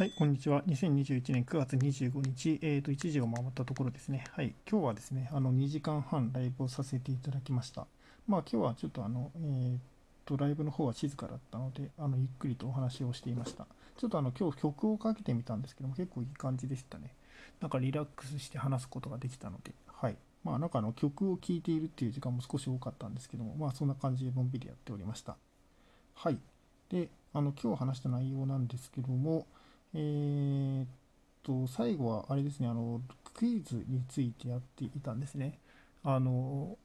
はい、こんにちは。2021年9月25日、えーと、1時を回ったところですね。はい、今日はですね、あの2時間半ライブをさせていただきました。まあ、今日はちょっとあの、えーと、ライブの方は静かだったので、あのゆっくりとお話をしていました。ちょっとあの今日曲をかけてみたんですけども、結構いい感じでしたね。なんかリラックスして話すことができたので、はい。まあ、なんかあの曲を聴いているっていう時間も少し多かったんですけども、まあ、そんな感じでのんびりやっておりました。はい。で、あの今日話した内容なんですけども、えー、っと、最後はあれですね、あの、クイズについてやっていたんですね。あの、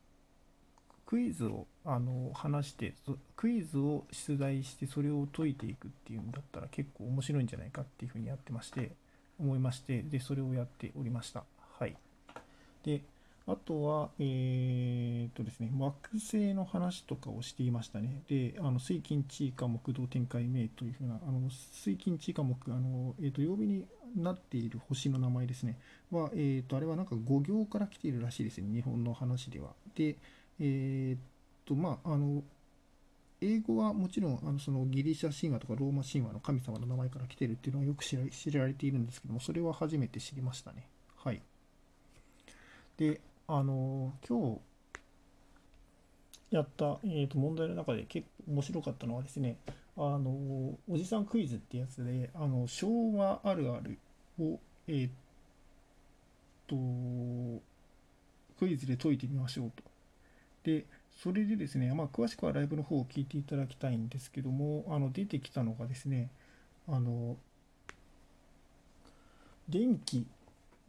クイズをあの話して、クイズを出題してそれを解いていくっていうんだったら結構面白いんじゃないかっていうふうにやってまして、思いまして、で、それをやっておりました。はい。で、あとは、えー、っとですね、惑星の話とかをしていましたね。で、あの水金地下木道展開名というふうな、あの水金地下木、あのえー、っと曜日になっている星の名前ですね。は、えー、っと、あれはなんか5行から来ているらしいですね、日本の話では。で、えー、っと、まあ、あの、英語はもちろんあのそのギリシャ神話とかローマ神話の神様の名前から来てるっていうのはよく知られているんですけども、それは初めて知りましたね。はい。で、あの今日やった、えー、と問題の中で結構面白かったのはですねあのおじさんクイズってやつであの昭和あるあるをえっ、とクイズで解いてみましょうと。でそれでですね、まあ、詳しくはライブの方を聞いていただきたいんですけどもあの出てきたのがですねあの電気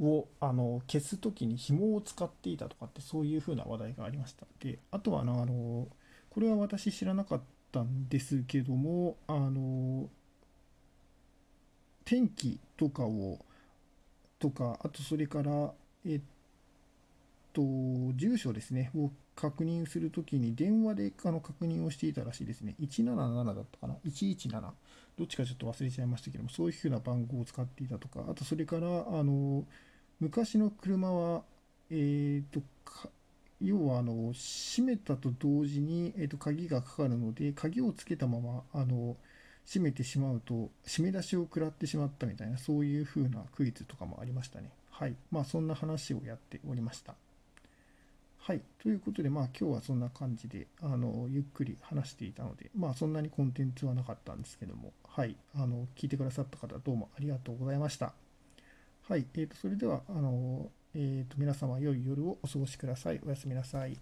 をあの消す時に紐を使っていたとかってそういうふうな話題がありました。であとはあのこれは私知らなかったんですけどもあの天気とかをとかあとそれからえっと住所ですねを確認するときに電話であの確認をしていたらしいですね。177だったかな ?117。どっちかちょっと忘れちゃいましたけども、そういうふうな番号を使っていたとか、あとそれから、あの、昔の車は、えっ、ー、と、要はあの閉めたと同時に、えー、と鍵がかかるので鍵をつけたままあの閉めてしまうと締め出しを食らってしまったみたいなそういう風なクイズとかもありましたねはいまあそんな話をやっておりましたはいということでまあ今日はそんな感じであのゆっくり話していたのでまあそんなにコンテンツはなかったんですけどもはいあの聞いてくださった方どうもありがとうございましたはい、えー、とそれではあの、えー、と皆様良い夜をお過ごしください。おやすみなさい。